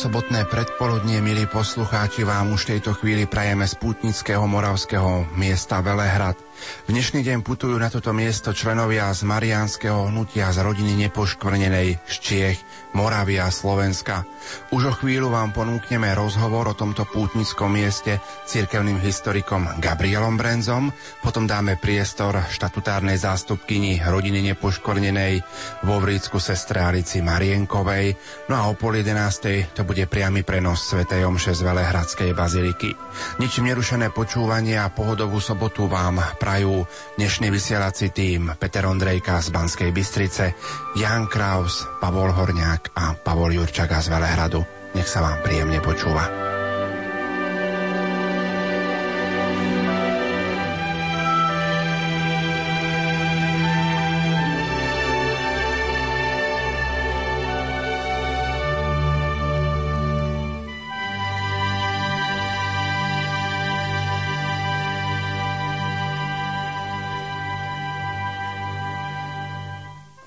Sobotné predpoludnie, milí poslucháči, vám už v tejto chvíli prajeme z pútnického moravského miesta Velehrad. V dnešný deň putujú na toto miesto členovia z Mariánskeho hnutia z rodiny nepoškvrnenej z Čiech, Moravia a Slovenska. Už o chvíľu vám ponúkneme rozhovor o tomto pútnickom mieste cirkevným historikom Gabrielom Brenzom, potom dáme priestor štatutárnej zástupkyni rodiny nepoškvrnenej vo Vrícku sestre Alici Marienkovej, no a o pol jedenástej to bude priamy prenos Sv. Omše z Velehradskej baziliky. Ničím nerušené počúvanie a pohodovú sobotu vám prajú dnešný vysielací tým Peter Ondrejka z Banskej Bystrice, Jan Kraus, Pavol Horňák a Pavol Jurčaga z Velehradu. Nech sa vám príjemne počúva.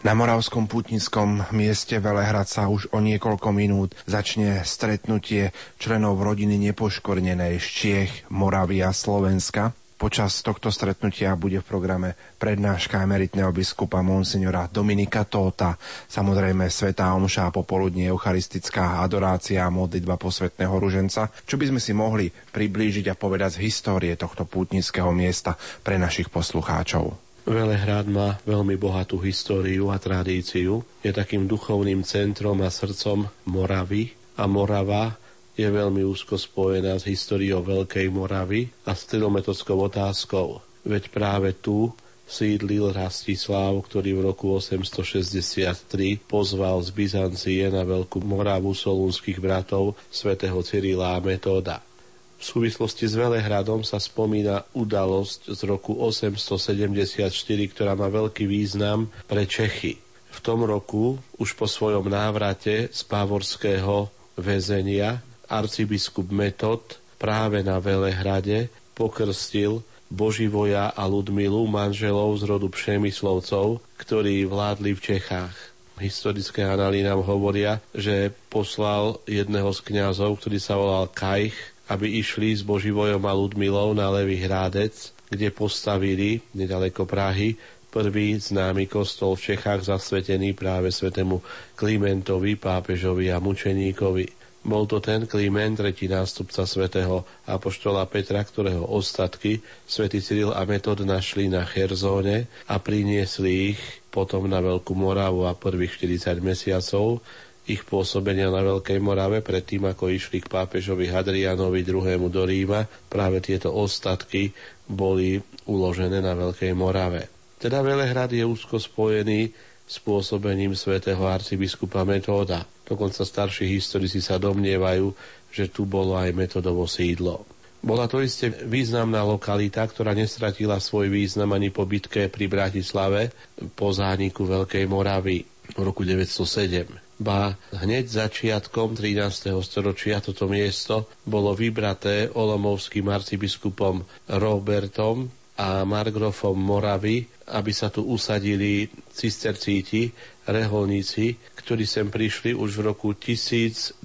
Na moravskom putnickom mieste Velehrad sa už o niekoľko minút začne stretnutie členov rodiny nepoškornenej z Čiech, Moravia, Slovenska. Počas tohto stretnutia bude v programe prednáška emeritného biskupa monsignora Dominika Tóta, samozrejme Svetá Omša popoludne eucharistická adorácia a modlitba posvetného ruženca, čo by sme si mohli priblížiť a povedať z histórie tohto pútnického miesta pre našich poslucháčov. Velehrad má veľmi bohatú históriu a tradíciu. Je takým duchovným centrom a srdcom Moravy a Morava je veľmi úzko spojená s históriou Veľkej Moravy a s trilometockou otázkou. Veď práve tu sídlil Rastislav, ktorý v roku 863 pozval z Byzancie na Veľkú Moravu solúnskych bratov svätého Cyrila a Metóda. V súvislosti s Velehradom sa spomína udalosť z roku 874, ktorá má veľký význam pre Čechy. V tom roku, už po svojom návrate z pávorského väzenia, arcibiskup Metod práve na Velehrade pokrstil Boživoja a Ludmilu, manželov z rodu Přemyslovcov, ktorí vládli v Čechách. Historické analýzy nám hovoria, že poslal jedného z kňazov, ktorý sa volal Kajch, aby išli s Boživojom a Ludmilou na Levý Hrádec, kde postavili nedaleko Prahy prvý známy kostol v Čechách zasvetený práve svetému Klimentovi, pápežovi a mučeníkovi. Bol to ten Kliment, tretí nástupca svätého Apoštola Petra, ktorého ostatky svätý Cyril a Metod našli na Cherzóne a priniesli ich potom na Veľkú Moravu a prvých 40 mesiacov ich pôsobenia na Veľkej Morave predtým, ako išli k pápežovi Hadrianovi II. do Ríma, práve tieto ostatky boli uložené na Veľkej Morave. Teda Velehrad je úzko spojený s pôsobením svätého arcibiskupa Metóda. Dokonca starší historici sa domnievajú, že tu bolo aj metodovo sídlo. Bola to iste významná lokalita, ktorá nestratila svoj význam ani po bitke pri Bratislave po zániku Veľkej Moravy v roku 907 ba hneď začiatkom 13. storočia toto miesto bolo vybraté olomovským arcibiskupom Robertom a Margrofom Moravy, aby sa tu usadili cistercíti, reholníci, ktorí sem prišli už v roku 1205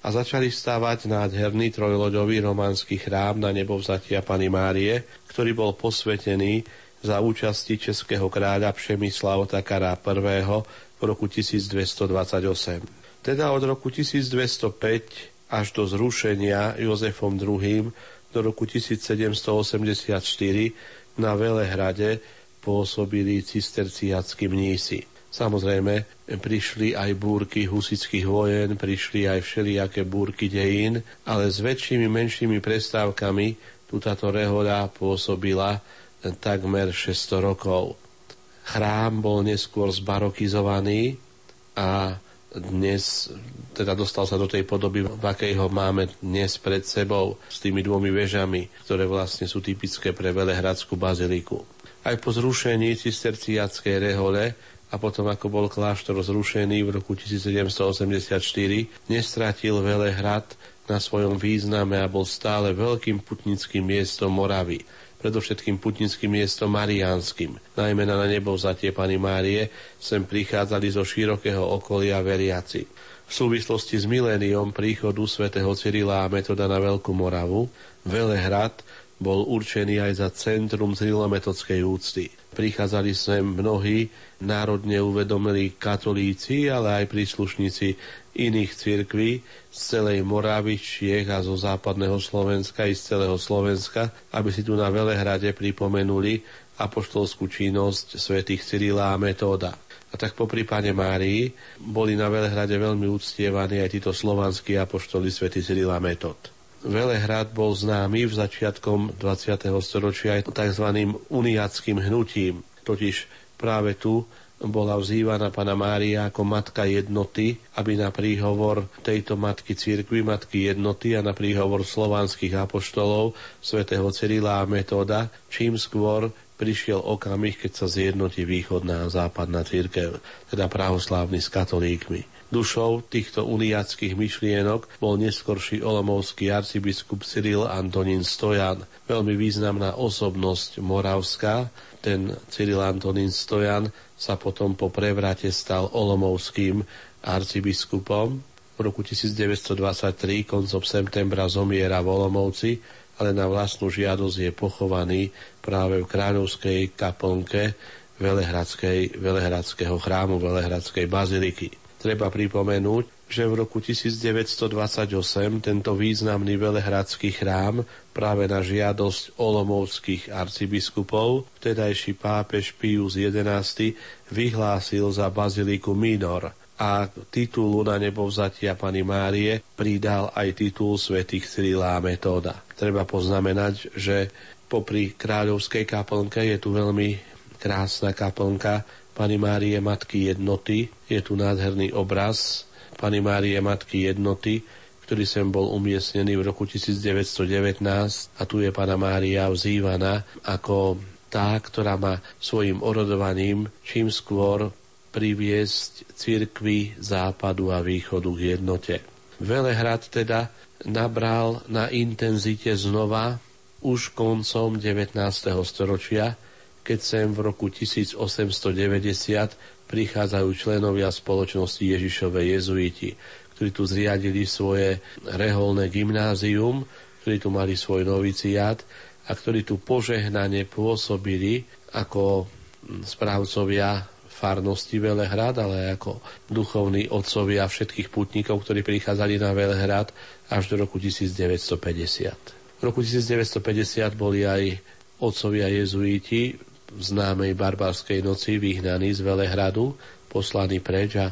a začali stávať nádherný trojloďový románsky chrám na nebovzatia Pany Márie, ktorý bol posvetený za účasti českého kráľa Přemysla Otakara I v roku 1228. Teda od roku 1205 až do zrušenia Jozefom II. do roku 1784 na Velehrade pôsobili cisterciackí mnísi. Samozrejme, prišli aj búrky husických vojen, prišli aj všelijaké búrky dejín, ale s väčšími, menšími prestávkami tu táto rehoľa pôsobila takmer 600 rokov. Chrám bol neskôr zbarokizovaný a dnes teda dostal sa do tej podoby, v akej ho máme dnes pred sebou, s tými dvomi vežami, ktoré vlastne sú typické pre Velehradskú baziliku. Aj po zrušení cisterciackej rehole a potom ako bol kláštor zrušený v roku 1784, nestratil Velehrad na svojom význame a bol stále veľkým putnickým miestom Moravy predovšetkým putnickým miestom Mariánskym. Najmä na nebo tie Pany Márie sem prichádzali zo širokého okolia veriaci. v súvislosti s miléniom príchodu svätého Cyrila a Metoda na Veľkú Moravu, Velehrad bol určený aj za centrum cyrilometodskej úcty. Prichádzali sem mnohí národne uvedomili katolíci, ale aj príslušníci iných cirkví z celej Moravy, Čiech a zo západného Slovenska i z celého Slovenska, aby si tu na Velehrade pripomenuli apoštolskú činnosť svätých Cyrila a Metóda. A tak po prípade Márii boli na Velehrade veľmi uctievaní aj títo slovanskí apoštoli svätý Cyrila Metod. Velehrad bol známy v začiatkom 20. storočia aj tzv. uniackým hnutím, totiž práve tu bola vzývaná pana Mária ako matka jednoty, aby na príhovor tejto matky církvy, matky jednoty a na príhovor slovanských apoštolov, svätého Cyrila a Metóda, čím skôr prišiel okamih, keď sa zjednotí východná a západná církev, teda pravoslávny s katolíkmi. Dušou týchto uniackých myšlienok bol neskorší olomovský arcibiskup Cyril Antonín Stojan, veľmi významná osobnosť moravská. Ten Cyril Antonín Stojan sa potom po prevrate stal olomovským arcibiskupom. V roku 1923 koncom septembra zomiera v Olomovci ale na vlastnú žiadosť je pochovaný práve v kráľovskej kaplnke Velehradskej, Velehradského chrámu Velehradskej baziliky. Treba pripomenúť, že v roku 1928 tento významný velehradský chrám práve na žiadosť olomovských arcibiskupov vtedajší pápež Pius XI vyhlásil za baziliku Minor a titulu na nebovzatia Pany Márie pridal aj titul svätých Cyrila a Metóda. Treba poznamenať, že popri kráľovskej kaplnke je tu veľmi krásna kaplnka Pany Márie Matky Jednoty. Je tu nádherný obraz Pany Márie Matky Jednoty, ktorý sem bol umiestnený v roku 1919 a tu je Pana Mária vzývaná ako tá, ktorá má svojim orodovaním čím skôr priviesť cirkvi západu a východu k jednote. Velehrad teda nabral na intenzite znova už koncom 19. storočia, keď sem v roku 1890 prichádzajú členovia spoločnosti Ježišovej jezuiti, ktorí tu zriadili svoje reholné gymnázium, ktorí tu mali svoj noviciát a ktorí tu požehnane pôsobili ako správcovia farnosti Velehrad, ale ako duchovní otcovia všetkých putníkov, ktorí prichádzali na Velehrad až do roku 1950. V roku 1950 boli aj otcovia jezuíti v známej barbarskej noci vyhnaní z Velehradu, poslaní preč a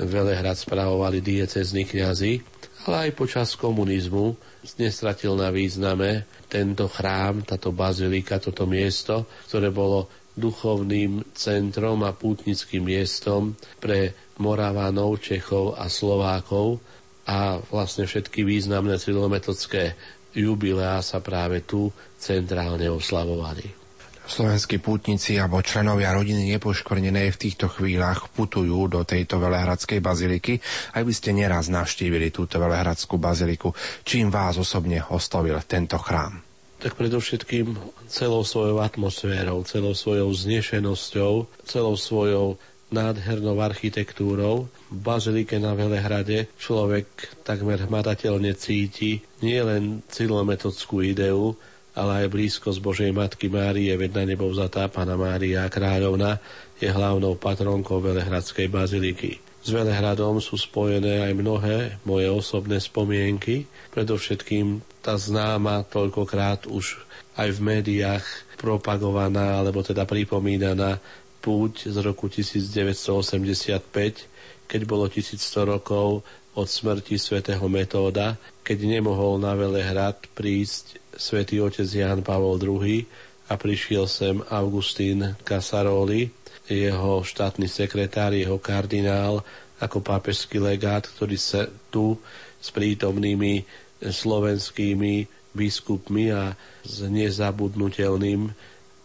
Velehrad spravovali diecezni kňazi, ale aj počas komunizmu nestratil na význame tento chrám, táto bazilika, toto miesto, ktoré bolo duchovným centrom a pútnickým miestom pre Moravanov, Čechov a Slovákov a vlastne všetky významné cyrilometodské jubileá sa práve tu centrálne oslavovali. Slovenskí pútnici alebo členovia rodiny nepoškvrnené v týchto chvíľach putujú do tejto Velehradskej baziliky. Aj by ste neraz navštívili túto Velehradskú baziliku. Čím vás osobne oslovil tento chrám? Tak predovšetkým celou svojou atmosférou, celou svojou znešenosťou, celou svojou nádhernou architektúrou. V bazilike na Velehrade človek takmer hmatateľne cíti nielen cylometodskú ideu, ale aj blízkosť Božej Matky Márie, veď na nebo vzatá Mária Kráľovna je hlavnou patronkou Velehradskej baziliky. S Velehradom sú spojené aj mnohé moje osobné spomienky, predovšetkým tá známa toľkokrát už aj v médiách propagovaná, alebo teda pripomínaná púť z roku 1985, keď bolo 1100 rokov od smrti svätého Metóda, keď nemohol na Velehrad prísť svätý otec Jan Pavol II a prišiel sem Augustín Casaroli, jeho štátny sekretár, jeho kardinál ako pápežský legát, ktorý sa tu s prítomnými slovenskými biskupmi a s nezabudnutelným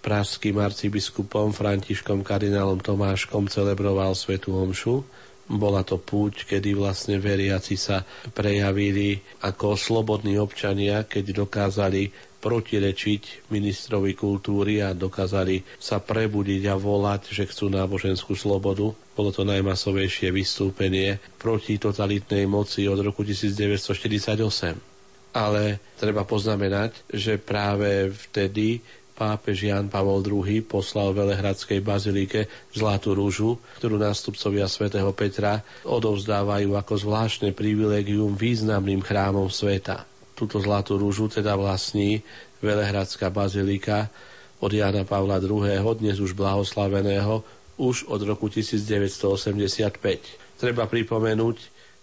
pražským arcibiskupom Františkom kardinálom Tomáškom celebroval Svetu Omšu. Bola to púť, kedy vlastne veriaci sa prejavili ako slobodní občania, keď dokázali protirečiť ministrovi kultúry a dokázali sa prebudiť a volať, že chcú náboženskú slobodu. Bolo to najmasovejšie vystúpenie proti totalitnej moci od roku 1948. Ale treba poznamenať, že práve vtedy pápež Jan Pavol II poslal Velehradskej bazilike Zlatú rúžu, ktorú nástupcovia svätého Petra odovzdávajú ako zvláštne privilegium významným chrámom sveta. Túto Zlatú rúžu teda vlastní Velehradská bazilika od Jana Pavla II, dnes už blahoslaveného, už od roku 1985. Treba pripomenúť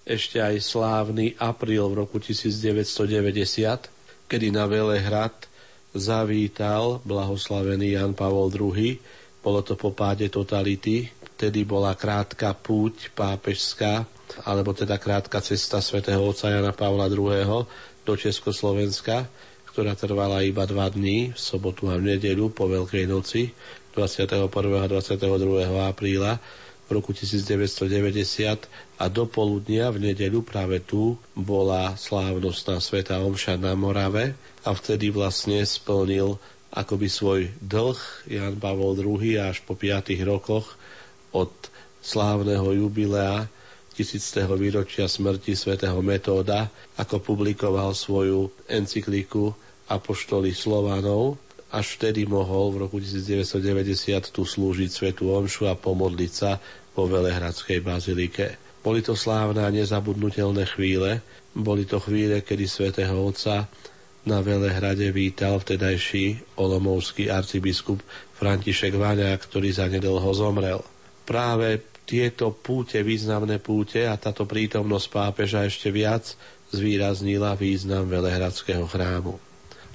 ešte aj slávny apríl v roku 1990, kedy na Velehrad zavítal blahoslavený Jan Pavol II. Bolo to po páde totality, vtedy bola krátka púť pápežská, alebo teda krátka cesta svätého otca Jana Pavla II. Do Československa, ktorá trvala iba dva dní, v sobotu a v nedeľu po Veľkej noci 21. a 22. apríla v roku 1990 a do poludnia v nedeľu práve tu bola slávnostná sveta Omša na Morave a vtedy vlastne splnil akoby svoj dlh Jan Pavol II až po 5 rokoch od slávneho jubilea tisíctého výročia smrti svätého Metóda, ako publikoval svoju encykliku Apoštoli Slovanov, až vtedy mohol v roku 1990 tu slúžiť svetu Omšu a pomodliť sa po Velehradskej bazilike. Boli to slávne a nezabudnutelné chvíle, boli to chvíle, kedy svätého Otca na Velehrade vítal vtedajší olomovský arcibiskup František Váňa, ktorý zanedlho zomrel. Práve tieto púte, významné púte a táto prítomnosť pápeža ešte viac zvýraznila význam Velehradského chrámu.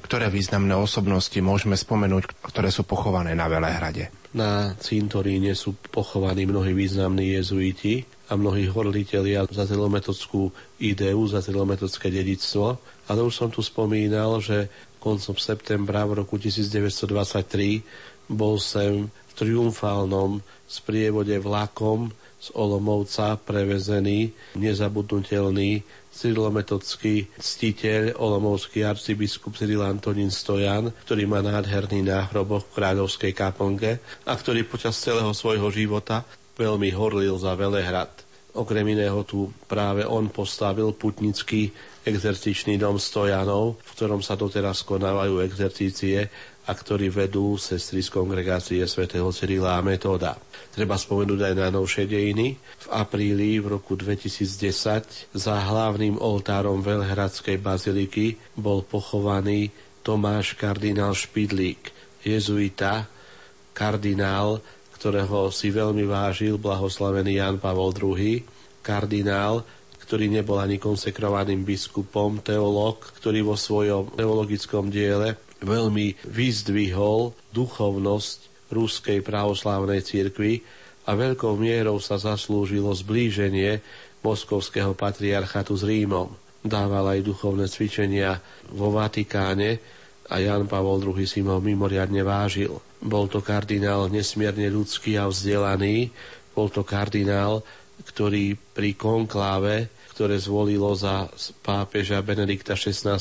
Ktoré významné osobnosti môžeme spomenúť, ktoré sú pochované na Velehrade? Na cintoríne sú pochovaní mnohí významní jezuiti a mnohí horlitelia za celometodskú ideu, za celometodské dedictvo. Ale už som tu spomínal, že koncom septembra v roku 1923 bol sem triumfálnom sprievode vlakom z Olomovca prevezený nezabudnutelný cyrilometodský ctiteľ, olomovský arcibiskup Cyril Antonín Stojan, ktorý má nádherný náhrobok v kráľovskej kaplnke a ktorý počas celého svojho života veľmi horlil za Velehrad. Okrem iného tu práve on postavil putnický exercičný dom Stojanov, v ktorom sa doteraz konávajú exercície a ktorí vedú sestry z kongregácie svätého Cyrila a Metóda. Treba spomenúť aj najnovšie dejiny. V apríli v roku 2010 za hlavným oltárom Velhradskej baziliky bol pochovaný Tomáš kardinál Špidlík, jezuita, kardinál, ktorého si veľmi vážil blahoslavený Jan Pavol II, kardinál, ktorý nebol ani konsekrovaným biskupom, teológ, ktorý vo svojom teologickom diele veľmi vyzdvihol duchovnosť ruskej pravoslávnej cirkvi a veľkou mierou sa zaslúžilo zblíženie moskovského patriarchatu s Rímom. Dával aj duchovné cvičenia vo Vatikáne a Jan Pavol II si ho mimoriadne vážil. Bol to kardinál nesmierne ľudský a vzdelaný, bol to kardinál, ktorý pri konkláve, ktoré zvolilo za pápeža Benedikta XVI,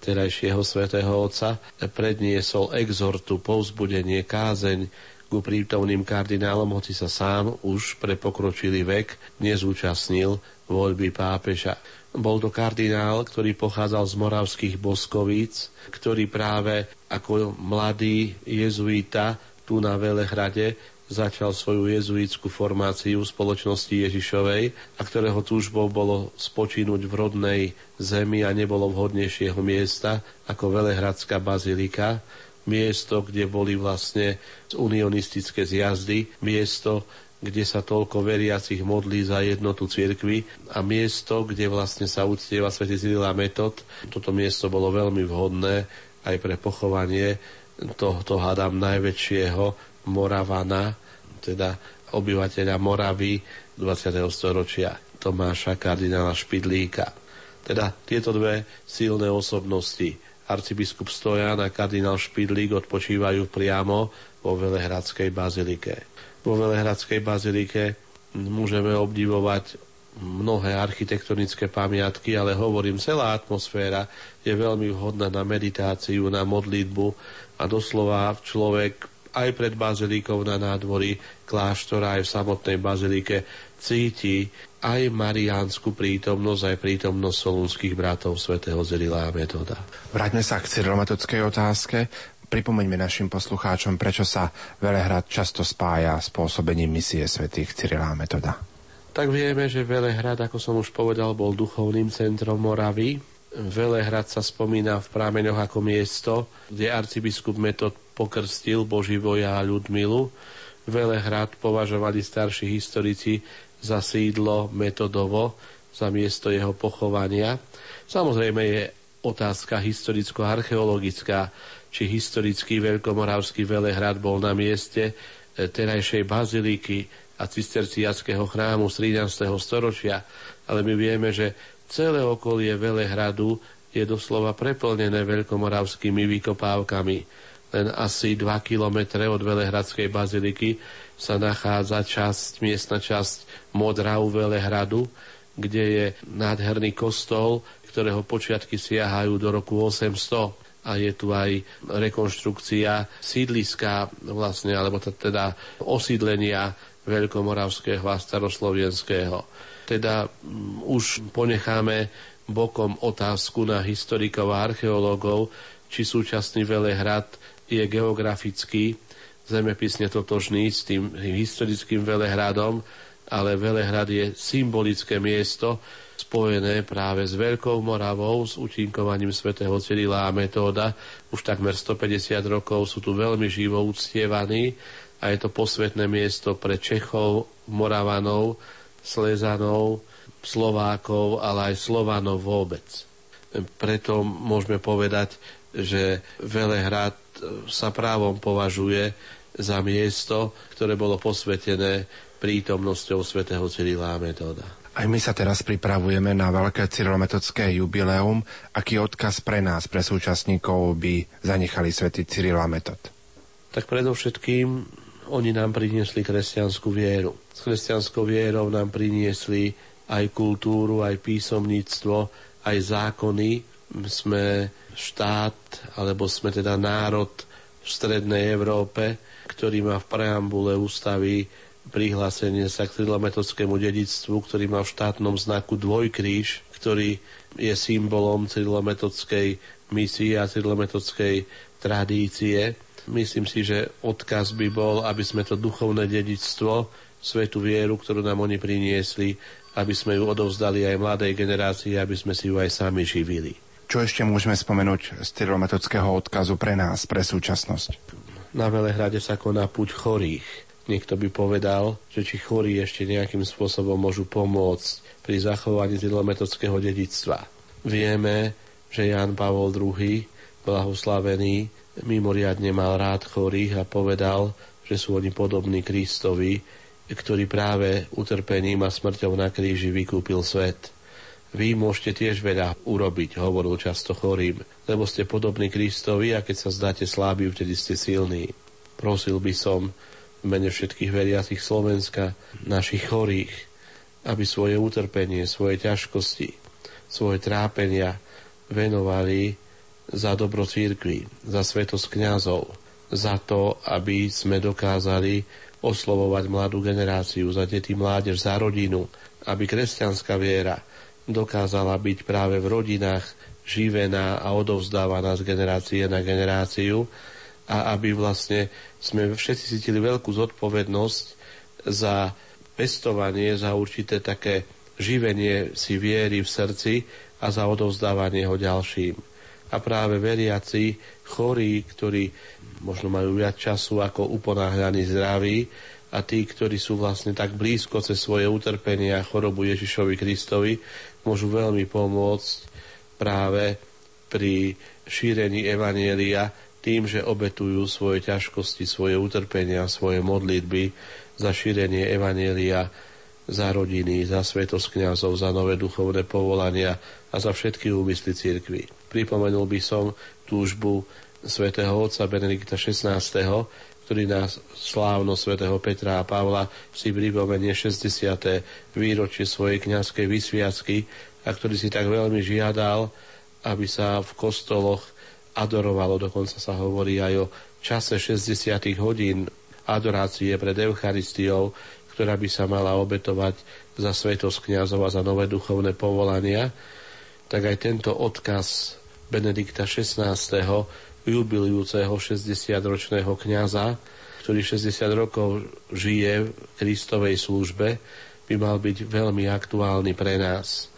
terajšieho svätého Otca, predniesol exhortu, povzbudenie, kázeň ku prítomným kardinálom, hoci sa sám už pre pokročilý vek nezúčastnil voľby pápeža. Bol to kardinál, ktorý pochádzal z moravských Boskovíc, ktorý práve ako mladý jezuita tu na Velehrade začal svoju jezuitskú formáciu spoločnosti Ježišovej a ktorého túžbou bolo spočínuť v rodnej zemi a nebolo vhodnejšieho miesta ako Velehradská bazilika, miesto, kde boli vlastne unionistické zjazdy, miesto, kde sa toľko veriacich modlí za jednotu cirkvy a miesto, kde vlastne sa uctieva svätý Cyril a Metod. Toto miesto bolo veľmi vhodné aj pre pochovanie tohto, hádam, najväčšieho Moravana, teda obyvateľa Moravy 20. storočia, Tomáša kardinála Špidlíka. Teda tieto dve silné osobnosti, arcibiskup Stojan a kardinál Špidlík odpočívajú priamo vo Velehradskej bazilike vo Velehradskej bazilike môžeme obdivovať mnohé architektonické pamiatky, ale hovorím, celá atmosféra je veľmi vhodná na meditáciu, na modlitbu a doslova človek aj pred bazilíkou na nádvorí kláštora, aj v samotnej bazilike cíti aj mariánsku prítomnosť, aj prítomnosť solúnskych bratov svätého Zerila a Metoda. Vráťme sa k cyrilometockej otázke. Pripomeňme našim poslucháčom, prečo sa Velehrad často spája s pôsobením misie svätých Cyrila a Metoda. Tak vieme, že Velehrad, ako som už povedal, bol duchovným centrom Moravy. Velehrad sa spomína v prámeňoch ako miesto, kde arcibiskup Metod pokrstil Boživoja a Ľudmilu. Velehrad považovali starší historici za sídlo Metodovo, za miesto jeho pochovania. Samozrejme je otázka historicko-archeologická, či historický veľkomoravský Velehrad bol na mieste e, terajšej baziliky a cisterciackého chrámu z 13. storočia, ale my vieme, že celé okolie Velehradu je doslova preplnené veľkomoravskými vykopávkami. Len asi 2 kilometre od Velehradskej baziliky sa nachádza časť, miestna časť Modrau Velehradu, kde je nádherný kostol, ktorého počiatky siahajú do roku 800 a je tu aj rekonštrukcia sídliska vlastne, alebo teda osídlenia veľkomoravského a staroslovenského. Teda um, už ponecháme bokom otázku na historikov a archeológov, či súčasný Velehrad je geograficky zemepisne totožný s tým historickým Velehradom, ale Velehrad je symbolické miesto, spojené práve s Veľkou Moravou, s účinkovaním svätého Cyrila a Metóda. Už takmer 150 rokov sú tu veľmi živo uctievaní a je to posvetné miesto pre Čechov, Moravanov, Slezanov, Slovákov, ale aj Slovanov vôbec. Preto môžeme povedať, že Velehrad sa právom považuje za miesto, ktoré bolo posvetené prítomnosťou svätého Cyrila a Metóda. Aj my sa teraz pripravujeme na veľké cyrilometodské jubileum. Aký odkaz pre nás, pre súčasníkov by zanechali svätý Cyril a Metod? Tak predovšetkým oni nám priniesli kresťanskú vieru. S kresťanskou vierou nám priniesli aj kultúru, aj písomníctvo, aj zákony. Sme štát, alebo sme teda národ v strednej Európe, ktorý má v preambule ústavy prihlásenie sa k cyrilometockému dedictvu, ktorý má v štátnom znaku dvojkríž, ktorý je symbolom cyrilometodskej misie a cyrilometodskej tradície. Myslím si, že odkaz by bol, aby sme to duchovné dedictvo, svetu vieru, ktorú nám oni priniesli, aby sme ju odovzdali aj mladej generácii, aby sme si ju aj sami živili. Čo ešte môžeme spomenúť z cyrilometodského odkazu pre nás, pre súčasnosť? Na Velehrade sa koná puť chorých Niekto by povedal, že či chorí ešte nejakým spôsobom môžu pomôcť pri zachovaní zidlometodského dedictva. Vieme, že Jan Pavol II, blahoslavený, mimoriadne mal rád chorých a povedal, že sú oni podobní Kristovi, ktorý práve utrpením a smrťou na kríži vykúpil svet. Vy môžete tiež veľa urobiť, hovoril často chorým, lebo ste podobní Kristovi a keď sa zdáte slabí, vtedy ste silní. Prosil by som, v mene všetkých veriacich Slovenska, našich chorých, aby svoje utrpenie, svoje ťažkosti, svoje trápenia venovali za dobro církvy, za svetosť kňazov, za to, aby sme dokázali oslovovať mladú generáciu, za deti mládež, za rodinu, aby kresťanská viera dokázala byť práve v rodinách živená a odovzdávaná z generácie na generáciu a aby vlastne sme všetci cítili veľkú zodpovednosť za pestovanie, za určité také živenie si viery v srdci a za odovzdávanie ho ďalším. A práve veriaci, chorí, ktorí možno majú viac času ako uponáhľaní zdraví a tí, ktorí sú vlastne tak blízko cez svoje utrpenie a chorobu Ježišovi Kristovi, môžu veľmi pomôcť práve pri šírení Evanielia tým, že obetujú svoje ťažkosti, svoje utrpenia, svoje modlitby za šírenie Evanielia, za rodiny, za svetosť kniazov, za nové duchovné povolania a za všetky úmysly cirkvy. Pripomenul by som túžbu svätého otca Benedikta XVI, ktorý na slávno svätého Petra a Pavla si pripomenie 60. výročie svojej kňazskej vysviacky a ktorý si tak veľmi žiadal, aby sa v kostoloch adorovalo, dokonca sa hovorí aj o čase 60 hodín adorácie pred Eucharistiou, ktorá by sa mala obetovať za svetosť kniazov a za nové duchovné povolania, tak aj tento odkaz Benedikta XVI. Jubilujúceho 60-ročného kniaza, ktorý 60 rokov žije v Kristovej službe, by mal byť veľmi aktuálny pre nás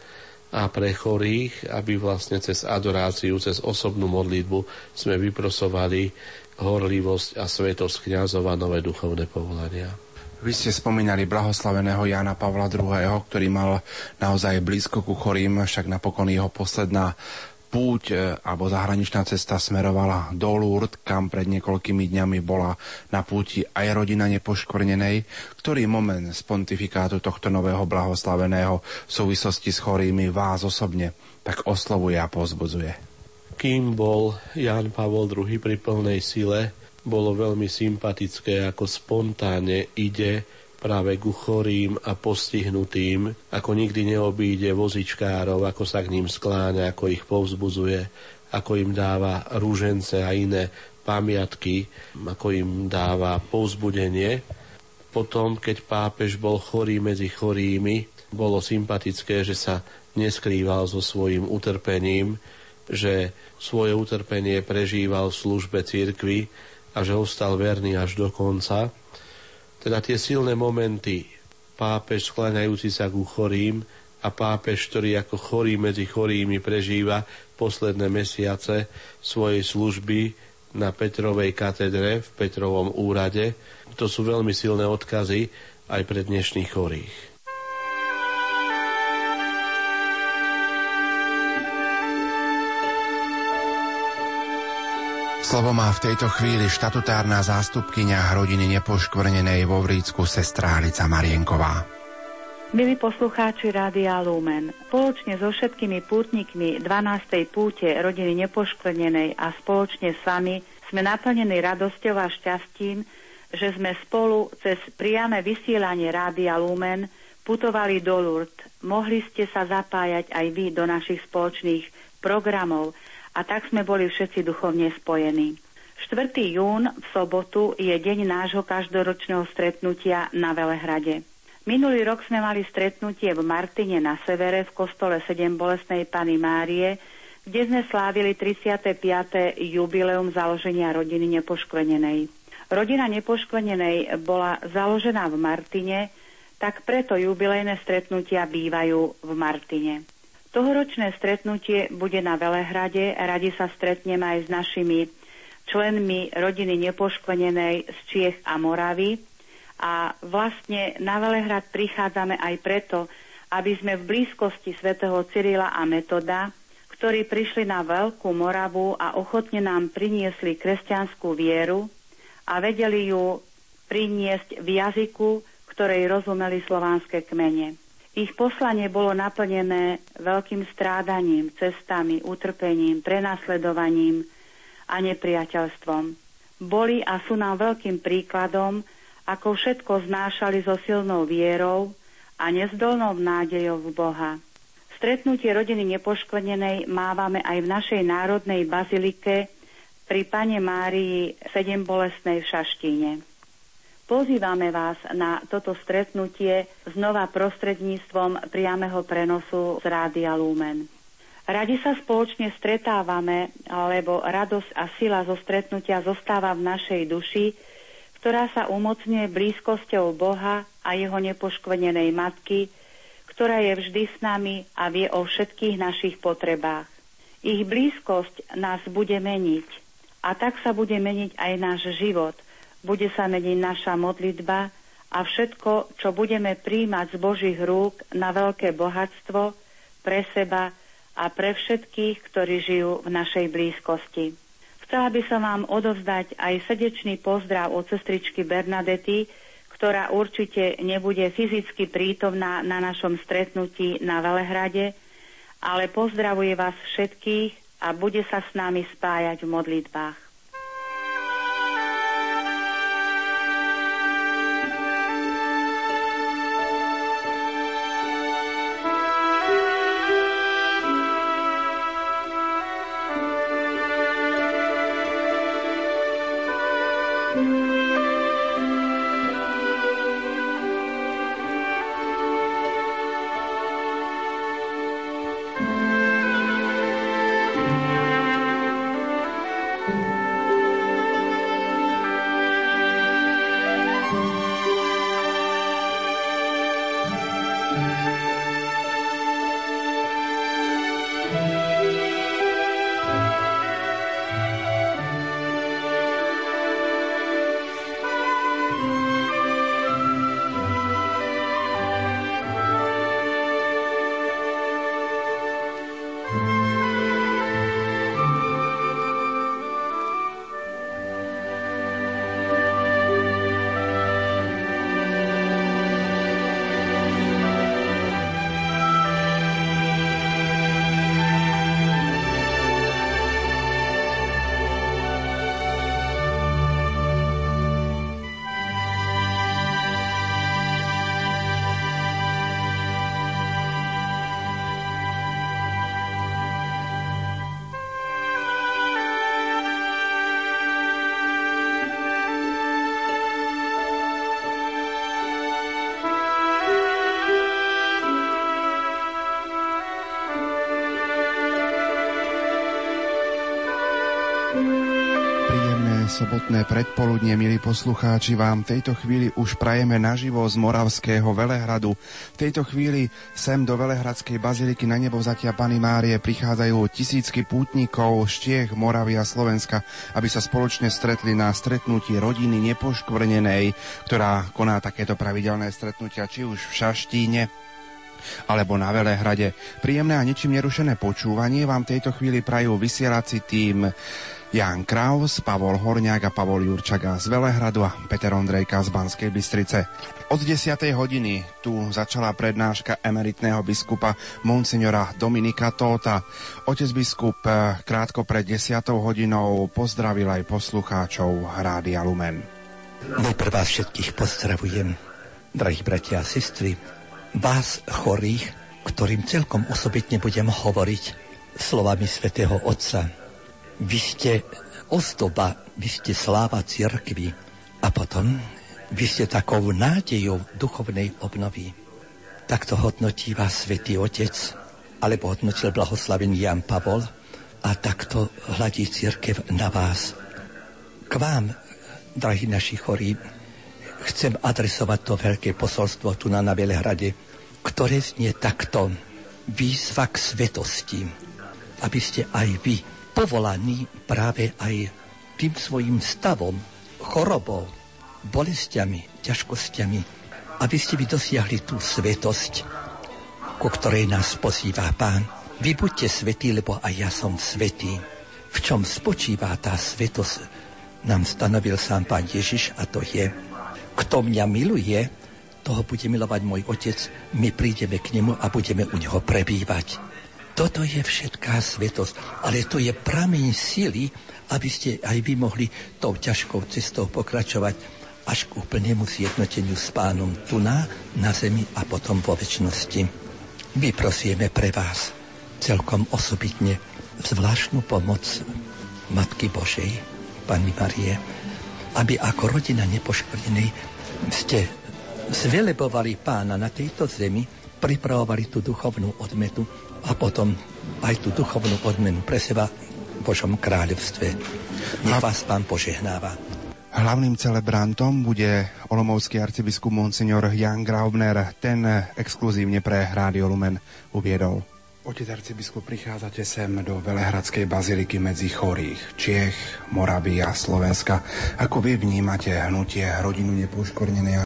a pre chorých, aby vlastne cez adoráciu, cez osobnú modlitbu sme vyprosovali horlivosť a svetosť kniazov a nové duchovné povolania. Vy ste spomínali blahoslaveného Jana Pavla II., ktorý mal naozaj blízko ku chorým, však napokon jeho posledná púť e, alebo zahraničná cesta smerovala do Lourdes, kam pred niekoľkými dňami bola na púti aj rodina nepoškvrnenej, ktorý moment z pontifikátu tohto nového blahoslaveného v súvislosti s chorými vás osobne tak oslovuje a pozbudzuje. Kým bol Jan Pavol II pri plnej sile, bolo veľmi sympatické, ako spontánne ide práve ku chorým a postihnutým, ako nikdy neobíde vozičkárov, ako sa k ním skláňa, ako ich povzbudzuje, ako im dáva rúžence a iné pamiatky, ako im dáva povzbudenie. Potom, keď pápež bol chorý medzi chorými, bolo sympatické, že sa neskrýval so svojím utrpením, že svoje utrpenie prežíval v službe cirkvi, a že ostal verný až do konca. Teda tie silné momenty, pápež skláňajúci sa ku chorým a pápež, ktorý ako chorý medzi chorými prežíva posledné mesiace svojej služby na Petrovej katedre v Petrovom úrade. To sú veľmi silné odkazy aj pre dnešných chorých. Slovo má v tejto chvíli štatutárna zástupkynia rodiny nepoškvrnenej vo Vrícku sestra Alica Marienková. Milí poslucháči Rádia Lumen, spoločne so všetkými pútnikmi 12. púte rodiny nepoškvrnenej a spoločne s vami sme naplnení radosťou a šťastím, že sme spolu cez priame vysielanie Rádia Lumen putovali do Lourdes. Mohli ste sa zapájať aj vy do našich spoločných programov, a tak sme boli všetci duchovne spojení. 4. jún v sobotu je deň nášho každoročného stretnutia na Velehrade. Minulý rok sme mali stretnutie v Martine na severe v kostole 7 bolesnej Pany Márie, kde sme slávili 35. jubileum založenia rodiny nepoškvenenej. Rodina nepoškvenenej bola založená v Martine, tak preto jubilejné stretnutia bývajú v Martine. Tohoročné stretnutie bude na Velehrade. Radi sa stretneme aj s našimi členmi rodiny nepoškvenenej z Čiech a Moravy. A vlastne na Velehrad prichádzame aj preto, aby sme v blízkosti svätého Cyrila a Metoda, ktorí prišli na Veľkú Moravu a ochotne nám priniesli kresťanskú vieru a vedeli ju priniesť v jazyku, ktorej rozumeli slovanské kmene. Ich poslanie bolo naplnené veľkým strádaním, cestami, utrpením, prenasledovaním a nepriateľstvom. Boli a sú nám veľkým príkladom, ako všetko znášali so silnou vierou a nezdolnou nádejou v Boha. Stretnutie rodiny nepoškvrnenej mávame aj v našej národnej bazilike pri Pane Márii sedem bolestnej v Šaštíne. Pozývame vás na toto stretnutie znova prostredníctvom priameho prenosu z Rádia Lumen. Radi sa spoločne stretávame, lebo radosť a sila zo stretnutia zostáva v našej duši, ktorá sa umocňuje blízkosťou Boha a jeho nepoškvenenej matky, ktorá je vždy s nami a vie o všetkých našich potrebách. Ich blízkosť nás bude meniť a tak sa bude meniť aj náš život – bude sa meniť naša modlitba a všetko, čo budeme príjmať z Božích rúk na veľké bohatstvo pre seba a pre všetkých, ktorí žijú v našej blízkosti. Chcela by som vám odovzdať aj srdečný pozdrav od sestričky Bernadety, ktorá určite nebude fyzicky prítomná na našom stretnutí na Velehrade, ale pozdravuje vás všetkých a bude sa s nami spájať v modlitbách. Sobotné predpoludne, milí poslucháči, vám v tejto chvíli už prajeme naživo z Moravského Velehradu. V tejto chvíli sem do Velehradskej baziliky na nebo zatia Pany Márie prichádzajú tisícky pútnikov z Čiech, Moravy a Slovenska, aby sa spoločne stretli na stretnutí rodiny nepoškvrnenej, ktorá koná takéto pravidelné stretnutia či už v Šaštíne, alebo na Velehrade. Príjemné a ničím nerušené počúvanie vám tejto chvíli prajú vysielací tým Jan Kraus, Pavol Horňák a Pavol Jurčaga z Velehradu a Peter Ondrejka z Banskej Bystrice. Od 10. hodiny tu začala prednáška emeritného biskupa Monsignora Dominika Tóta. Otec biskup eh, krátko pred 10. hodinou pozdravil aj poslucháčov Rádia Lumen. Najprv vás všetkých pozdravujem, drahí bratia a sestry, vás chorých, ktorým celkom osobitne budem hovoriť slovami svätého Otca vy ste ozdoba, vy ste sláva cirkvy a potom vy ste takou nádejou duchovnej obnovy. Takto hodnotí vás Svetý Otec, alebo hodnotil blahoslavený Jan Pavol a takto hladí církev na vás. K vám, drahí naši chorí, chcem adresovať to veľké posolstvo tu na Belehrade, ktoré znie takto. Výzva k svetosti, aby ste aj vy povolaní práve aj tým svojim stavom, chorobou, bolestiami, ťažkosťami, aby ste vy dosiahli tú svetosť, ku ktorej nás pozýva Pán. Vy buďte svetí, lebo aj ja som svetý. V čom spočíva tá svetosť, nám stanovil sám Pán Ježiš a to je, kto mňa miluje, toho bude milovať môj Otec, my prídeme k nemu a budeme u neho prebývať. Toto je všetká svetosť, ale to je prameň sily, aby ste aj vy mohli tou ťažkou cestou pokračovať až k úplnému zjednoteniu s pánom tu na, na zemi a potom vo väčšnosti. Vyprosíme pre vás celkom osobitne zvláštnu pomoc Matky Božej, Pani Marie, aby ako rodina nepoškvrnenej ste zvelebovali pána na tejto zemi, pripravovali tú duchovnú odmetu a potom aj tú duchovnú odmenu pre seba v Božom kráľovstve. Nech vás pán požehnáva. Hlavným celebrantom bude olomovský arcibiskup Monsignor Jan Graubner. Ten exkluzívne pre Rádio Lumen uviedol. Otec arcibiskup, prichádzate sem do Velehradskej baziliky medzi chorých Čiech, Moravy a Slovenska. Ako vy vnímate hnutie rodinu nepoškornenej